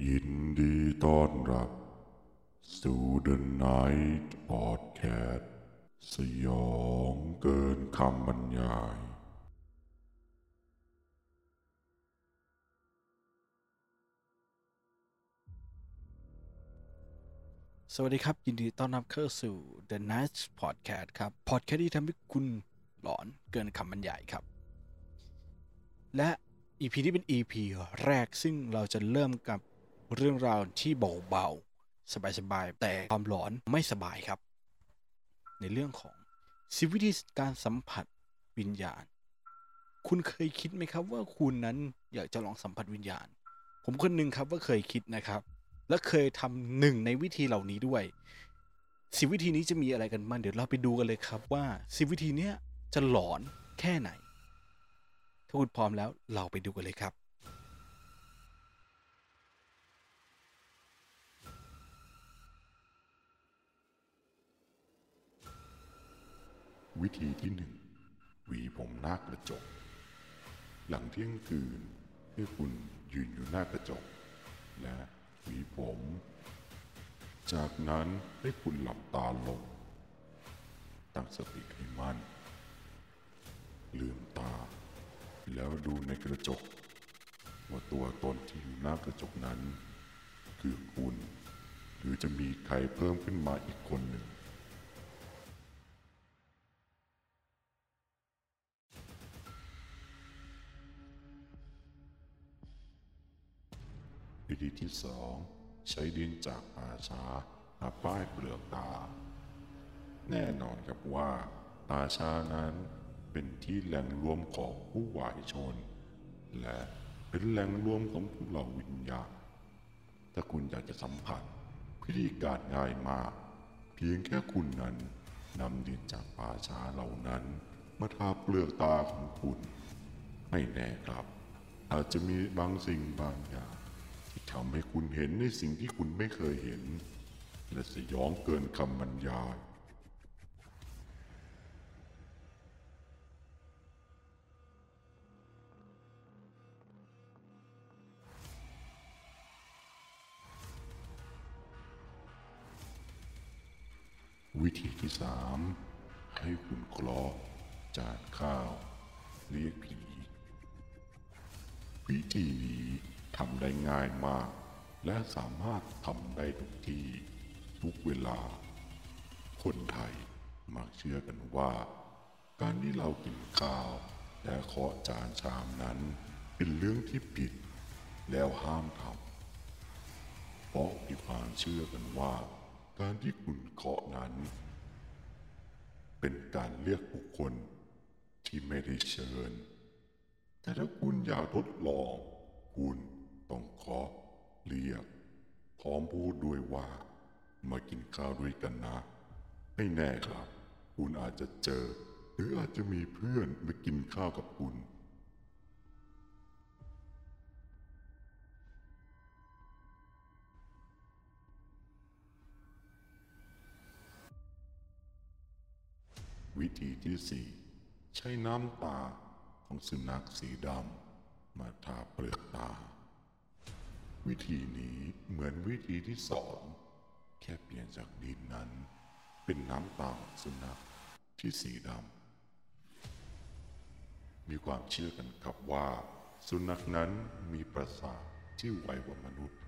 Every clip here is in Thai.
ยินดีต้อนรับสู่ The Night Podcast สยองเกินคำบรรยาย สวัสดีครับ ยินดีต้อนรับเข้าสู่ The Night Podcast ครับ Podcast ที่ทำให้คุณหลอนเกินคำบรรยายครับ และ EP นี้เป็น EP แรกซึ่งเราจะเริ่มกับ เรื่องราวที่เบาๆ สบายๆ แต่ความหลอนไม่สบายครับ ในเรื่องของสิวิธีการสัมผัสวิญญาณ คุณเคยคิดไหมครับว่าคุณนั้นอยากจะลองสัมผัสวิญญาณ ผมคนหนึ่งครับว่าเคยคิดนะครับ และเคยทำหนึ่งในวิธีเหล่านี้ด้วยสิวิธีนี้จะมีอะไรกันบ้างเดี๋ยวเราไปดูกันเลยครับว่าสิวิธีเนี้ยจะหลอนแค่ไหน ถ้าคุณพร้อมแล้วเราไปดูกันเลยครับ วิธีที่หนึ่งหวีผมหน้ากระจก หลังเที่ยงคืนให้คุณยืนอยู่หน้ากระจก และหวีผม จากนั้นให้คุณหลับตาลงตั้งสติให้มั่นลืมตา แล้วดูในกระจก ว่าตัวตนที่อยู่หน้ากระจกนั้น คือคุณ หรือจะมีใครเพิ่มขึ้นมาอีกคนหนึ่ง สองใช้ดินจากป่าช้ามาป้ายเปลือกตา แน่นอนครับว่าป่าช้านั้นเป็นที่แหล่งรวมของผู้วายชน และเป็นแหล่งรวมของพวกเราวิญญาณถ้าคุณอยากจะสัมผัสพิธีการง่ายมาก เพียงแค่คุณนั้นนำดินจากป่าช้าเหล่านั้นมาทาเปลือกตาของคุณ ไม่แน่ครับ อาจจะมีบางสิ่งบางอย่าง ที่ทำให้คุณเห็นในสิ่งที่คุณไม่เคยเห็น และสยองเกินคำบรรยาย วิธีที่สามให้คุณเคราะห์จานข้าว เรียกผีวิธีนี้ ทำได้ง่ายมาก และสามารถทำได้ทุกที่ทุกเวลา คนไทยมักเชื่อกันว่า การที่เรากินข้าว และเคาะจานชามนั้น เป็นเรื่องที่ผิด แล้วห้ามทำเพราะมีความเชื่อกันว่า การที่คุณเคาะนั้น เป็นการเรียกบุคคลที่ไม่ได้เชิญ แต่ถ้าคุณอยากทดลองคุณ ต้องเคาะเรียกพร้อมพูดด้วยว่า มากินข้าวด้วยกันนะไม่แน่ครับ คุณอาจจะเจอ หรืออาจจะมีเพื่อนมากินข้าวกับคุณวิธีที่สี่ใช้น้ำตาของสุนัขสีดำมาทาเปลือกตา วิธีนี้เหมือนวิธีที่สองแค่เปลี่ยนจากดินนั้น เป็นน้ำตาของสุนัขที่สีดำมีความเชื่อกันครับว่า สุนัขนั้นมีประสาทที่ไวกว่ามนุษย์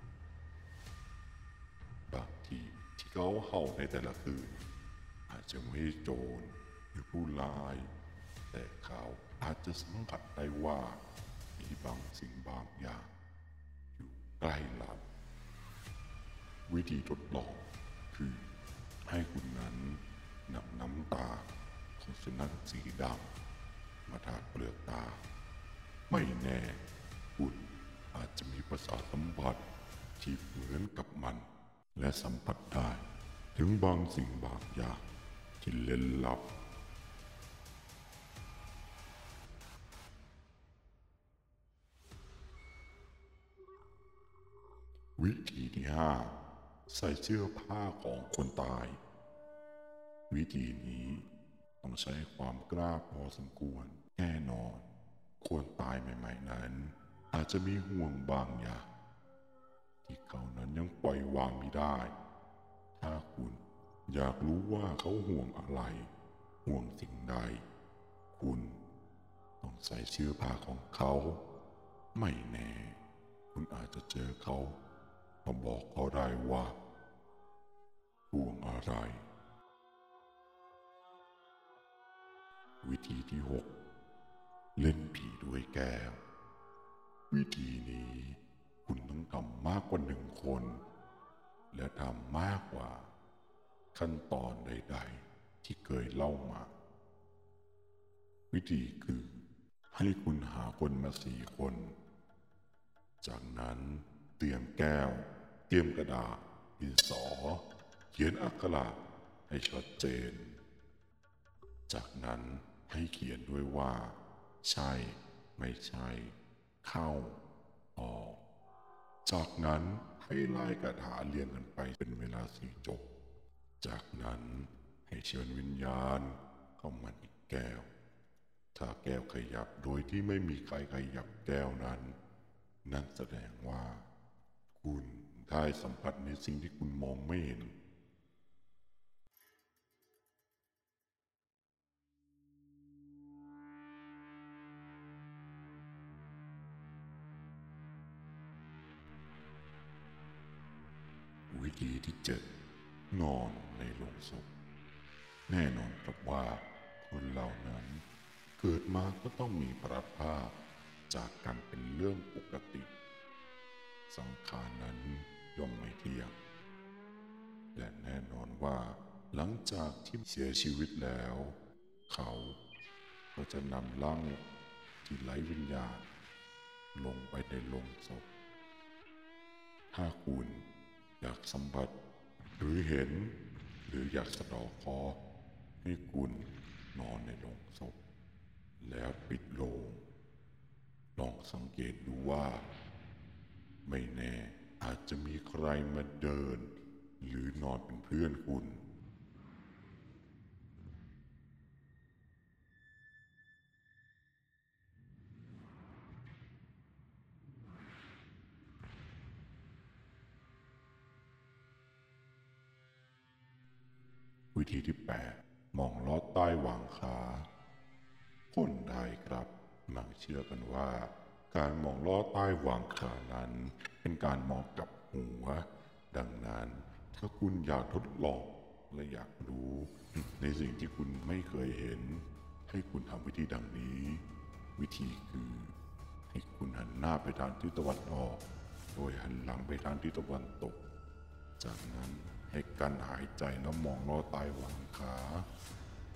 บางทีที่เขาเห่าในแต่ละคืน อาจจะไม่ใช่โจรหรือผู้ร้าย แต่เขาอาจจะสัมผัสได้ว่า มีบางสิ่งบางอย่าง ใกล้เราวิธีทดลองคือให้คุณนั้นนำน้ำตาของสุนัขสีดำมาทาเปลือกตา ไม่แน่คุณอาจจะมีประสาทสัมผัสที่เหมือนกับมัน และสัมผัสได้ ถึงบางสิ่งบางอย่างที่เล่นลับ วิธีที่ห้าใส่เสื้อผ้าของคนตาย วิธีนี้ต้องใช้ความกล้าพอสมควรแน่นอน คนตายใหม่ ๆ นั้น อาจจะมีห่วงบางอย่างที่เขานั้นยังปล่อยวางไม่ได้ ถ้าคุณอยากรู้ว่าเขาห่วงอะไร ห่วงสิ่งใด คุณต้องใส่เสื้อผ้าของเขา ไม่แน่ คุณอาจจะเจอเขา มาบอกเขาได้ว่าห่วงอะไร วิธีที่หกเล่นผีด้วยแก้ว วิธีนี้คุณต้องทำมากกว่าหนึ่งคน และทำมากกว่า ขั้นตอนใด ๆ ที่เคยเล่ามา วิธีคือให้คุณหาคนมาสี่คน จากนั้นเตรียมแก้ว ยมกระดาษดินสอ เขียนอักขระให้ชัดเจน จากนั้นให้เขียนด้วยว่า ใช่ ไม่ใช่ เข้า ออก จากนั้นให้ไล่กระถาเรียงกันไปเป็นเวลาสี่จบ จากนั้นให้เชิญวิญญาณเข้ามาในแก้ว ถ้าแก้วขยับโดยที่ไม่มีใครขยับแก้วนั้น นั่นแสดงว่า คุณ ได้สัมผัสในสิ่งที่คุณมองไม่เห็น วิธีที่เจ็ดนอนในโลงศพแน่นอนครับว่าคนเหล่านั้นเกิดมาก็ต้องมีพลัดพรากจากกันเป็นเรื่องปกติสังขารนั้น ย่อมไม่เที่ยง และแน่นอนว่าหลังจากที่เสียชีวิตแล้ว เขาก็จะนำร่างที่ไร้วิญญาณ ลงไปในลงศพ ถ้าคุณอยากสัมผัสหรือเห็น หรืออยากสะดอกคอให้คุณนอนในลงศพ แล้วปิดโลงลองสังเกตดูว่า ไม่แน่ อาจจะมีใครมาเดิน หรือนอนเป็นเพื่อนคุณ วิธีที่ 8 มองลอดใต้หว่างขา คนไทยครับมักเชื่อกันว่า การมองลอดใต้หว่างขานั้น เป็นการมองกับหัว ดังนั้นถ้าคุณอยากทดลองและอยากรู้ในสิ่งที่คุณไม่เคยเห็น ให้คุณทำวิธีดังนี้ วิธีคือ ให้คุณหันหน้าไปทางทิศตะวันออก โดยหันหลังไปทางทิศตะวันตก จากนั้นให้การหายใจแล้วมองลอดใต้หว่างขา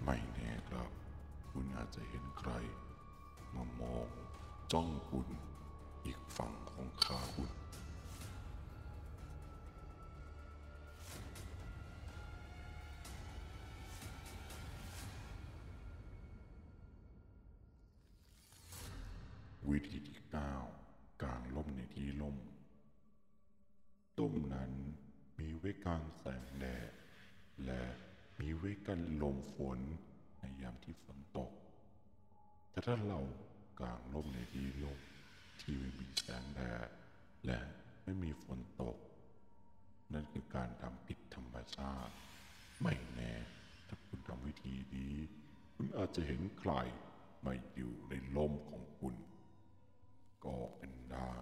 ไม่แน่ครับ คุณอาจจะเห็นใครมามองจ้องคุณ อีกฝั่งของขาคุณ ไว้กลางแสงแดดและมีไว้กันลมฝนในยามที่ฝนตก แต่ถ้าเรากางร่มในที่ร่มที่ไม่มีแสงแดดและไม่มีฝนตก นั่นคือการทำผิดธรรมชาติ ไม่แน่ ถ้าคุณทำวิธีนี้ คุณอาจจะเห็นใครมาอยู่ในลมของคุณ ก็เป็นได้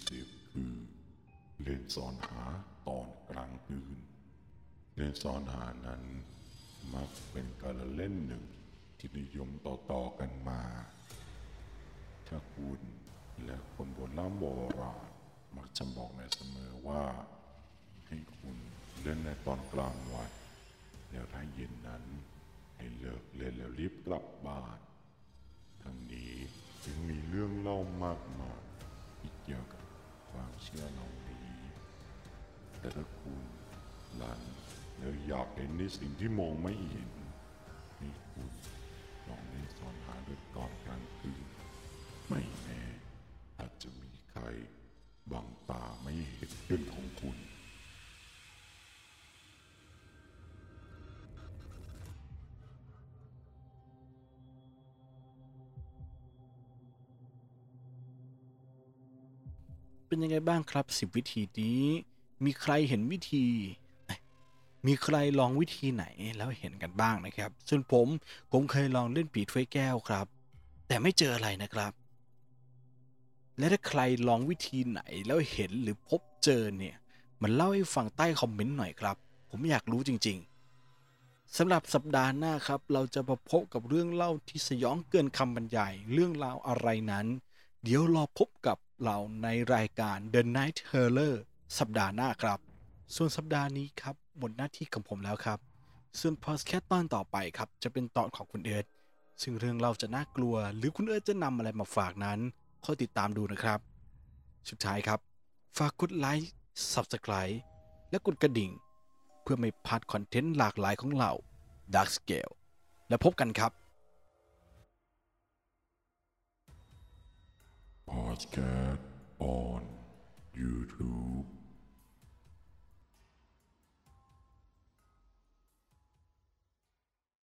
20 คือ เล่นสอนหาตอนกลางคืน เล่นสอนหานั้น มักเป็นการเล่นหนึ่งที่นิยมต่อๆกันมา ถ้าคุณและคนโบราณโบราณมักจะบอกในเสมอว่า ให้คุณเล่นในตอนกลางวันแล้วถ้าเย็นนั้น ให้เลิกเล่นแล้วรีบกลับบ้าน ทั้งนี้จึงมีเรื่องเล่ามากมาย แต่ละคูณหลานเดี๋วอยากเห็นในสิ่งที่มองไม่เห็นนี่คุณลองเล่นซ่อนหาด้วยก่อนกลางคืนไม่แน่อาจจะมีใครบังตาไม่เห็นเรื่องของคุณเป็นยังไงบ้างครับ 10 วิธีนี้ มีใครเห็นวิธี มีใครลองวิธีไหนแล้วเห็นกันบ้างนะครับ ส่วนผมผมเคยลองเล่นปีถ้วยแก้วครับ แต่ไม่เจออะไรนะครับ และถ้าใครลองวิธีไหนแล้วเห็นหรือพบเจอเนี่ย มันเล่าให้ฟังใต้คอมเมนต์หน่อยครับ ผมอยากรู้จริง ๆสำหรับสัปดาห์หน้าครับ เราจะมาพบกับเรื่องเล่าที่สยองเกินคำบรรยายเรื่องราวอะไรนั้น เดี๋ยวรอพบกับเราในรายการ The Night Horror สัปดาห์หน้าครับ ส่วนสัปดาห์นี้ครับหมดหน้าที่ของผมแล้วครับ ส่วนพอดแคสต์ตอนต่อไปครับ จะเป็นตอนของคุณเอิร์ธซึ่งเรื่องเราจะน่ากลัว หรือคุณเอิร์ธจะนำอะไรมาฝากนั้นคอยติดตามดูนะครับ สุดท้ายครับ ฝากกดไลค์ Subscribe และกดกระดิ่ง เพื่อไม่พลาดคอนเทนต์หลากหลายของเรา Dark Scale และพบกันครับ Podcast on YouTube